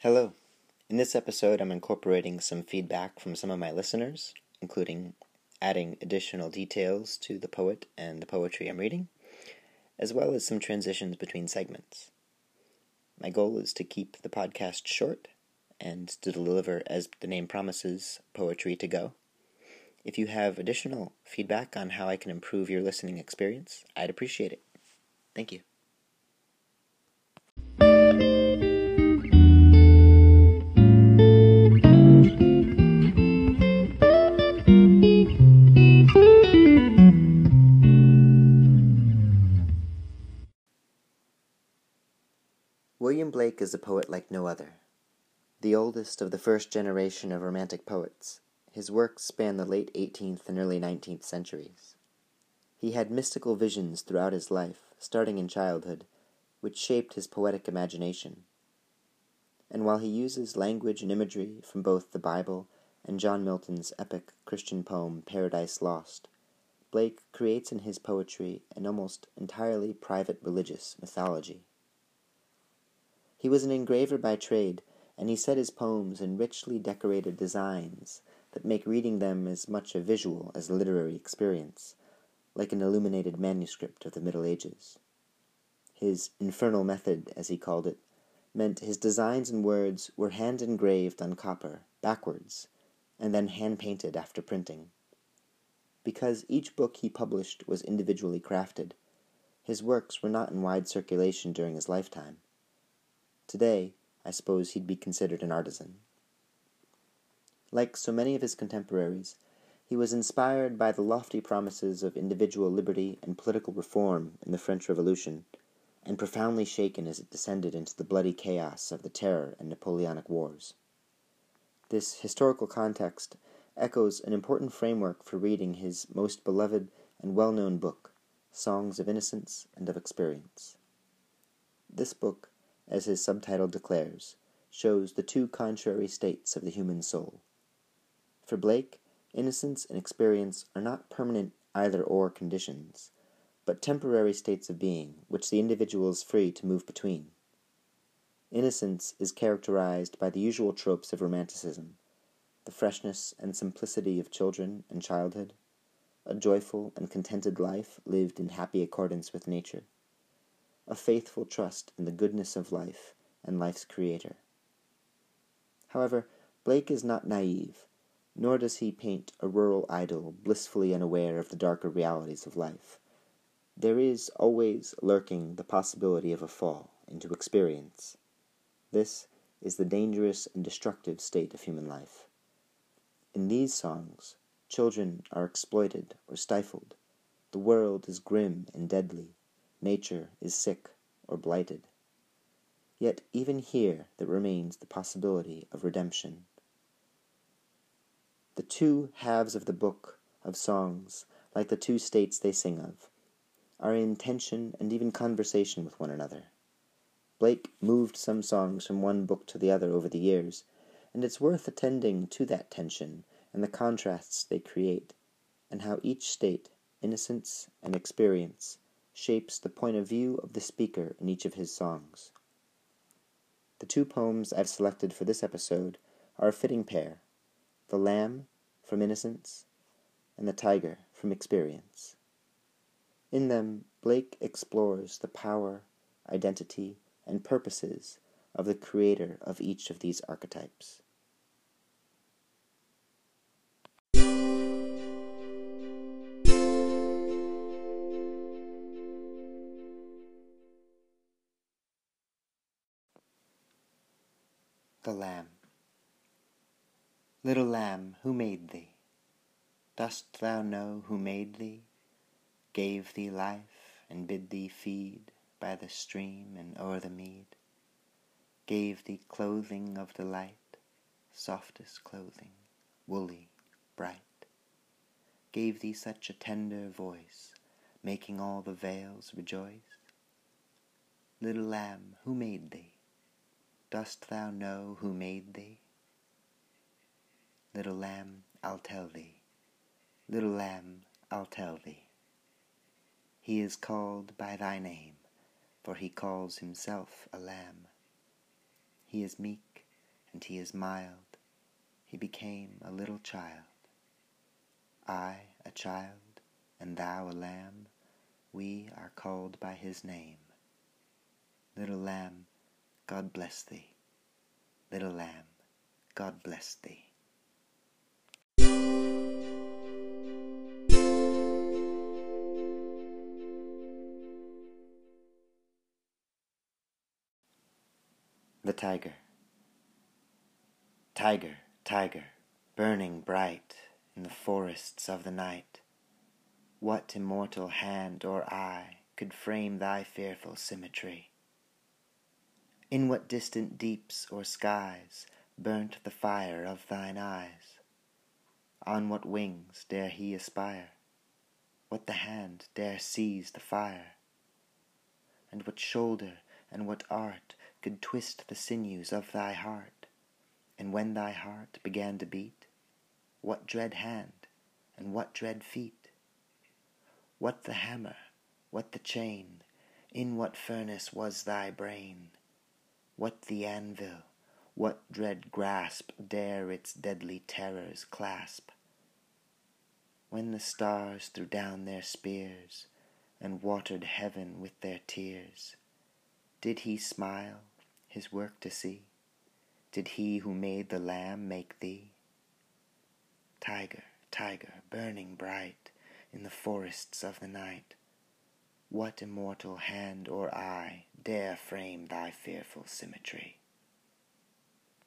Hello. In this episode, I'm incorporating some feedback from some of my listeners, including adding additional details to the poet and the poetry I'm reading, as well as some transitions between segments. My goal is to keep the podcast short and to deliver, as the name promises, poetry to go. If you have additional feedback on how I can improve your listening experience, I'd appreciate it. Thank you. William Blake is a poet like no other. The oldest of the first generation of Romantic poets, his works span the late 18th and early 19th centuries. He had mystical visions throughout his life, starting in childhood, which shaped his poetic imagination. And while he uses language and imagery from both the Bible and John Milton's epic Christian poem Paradise Lost, Blake creates in his poetry an almost entirely private religious mythology. He was an engraver by trade, and he set his poems in richly decorated designs that make reading them as much a visual as a literary experience, like an illuminated manuscript of the Middle Ages. His infernal method, as he called it, meant his designs and words were hand engraved on copper, backwards, and then hand painted after printing. Because each book he published was individually crafted, his works were not in wide circulation during his lifetime. Today, I suppose he'd be considered an artisan. Like so many of his contemporaries, he was inspired by the lofty promises of individual liberty and political reform in the French Revolution, and profoundly shaken as it descended into the bloody chaos of the Terror and Napoleonic Wars. This historical context echoes an important framework for reading his most beloved and well known book, Songs of Innocence and of Experience. This book as his subtitle declares, shows the two contrary states of the human soul. For Blake, innocence and experience are not permanent either or conditions, but temporary states of being which the individual is free to move between. Innocence is characterized by the usual tropes of Romanticism the freshness and simplicity of children and childhood, a joyful and contented life lived in happy accordance with nature a faithful trust in the goodness of life and life's creator. However, Blake is not naive, nor does he paint a rural idyll blissfully unaware of the darker realities of life. There is always lurking the possibility of a fall into experience. This is the dangerous and destructive state of human life. In these songs, children are exploited or stifled. The world is grim and deadly nature is sick or blighted. Yet even here there remains the possibility of redemption. The two halves of the book of songs, like the two states they sing of, are in tension and even conversation with one another. Blake moved some songs from one book to the other over the years, and it's worth attending to that tension and the contrasts they create, and how each state, innocence and experience, shapes the point of view of the speaker in each of his songs. The two poems I've selected for this episode are a fitting pair The Lamb from Innocence and The Tiger from Experience. In them, Blake explores the power, identity, and purposes of the creator of each of these archetypes. The Lamb Little lamb, who made thee? Dost thou know who made thee? Gave thee life, and bid thee feed By the stream and o'er the mead? Gave thee clothing of delight, Softest clothing, woolly, bright? Gave thee such a tender voice, Making all the vales rejoice? Little lamb, who made thee? Dost thou know who made thee? Little lamb, I'll tell thee. Little lamb, I'll tell thee. He is called by thy name, for he calls himself a lamb. He is meek and he is mild, he became a little child. I, a child, and thou a lamb, we are called by his name. Little lamb, God bless thee. Little lamb, God bless thee. The Tiger Tiger, tiger, burning bright in the forests of the night, what immortal hand or eye could frame thy fearful symmetry? In what distant deeps or skies burnt the fire of thine eyes? On what wings dare he aspire? What the hand dare seize the fire? And what shoulder and what art could twist the sinews of thy heart, and when thy heart began to beat, what dread hand and what dread feet? What the hammer, what the chain, in what furnace was thy brain? What the anvil, what dread grasp dare its deadly terrors clasp? When the stars threw down their spears and watered heaven with their tears, did he smile his work to see? Did he who made the lamb make thee? Tiger, tiger, burning bright in the forests of the night, what immortal hand or eye dare frame thy fearful symmetry?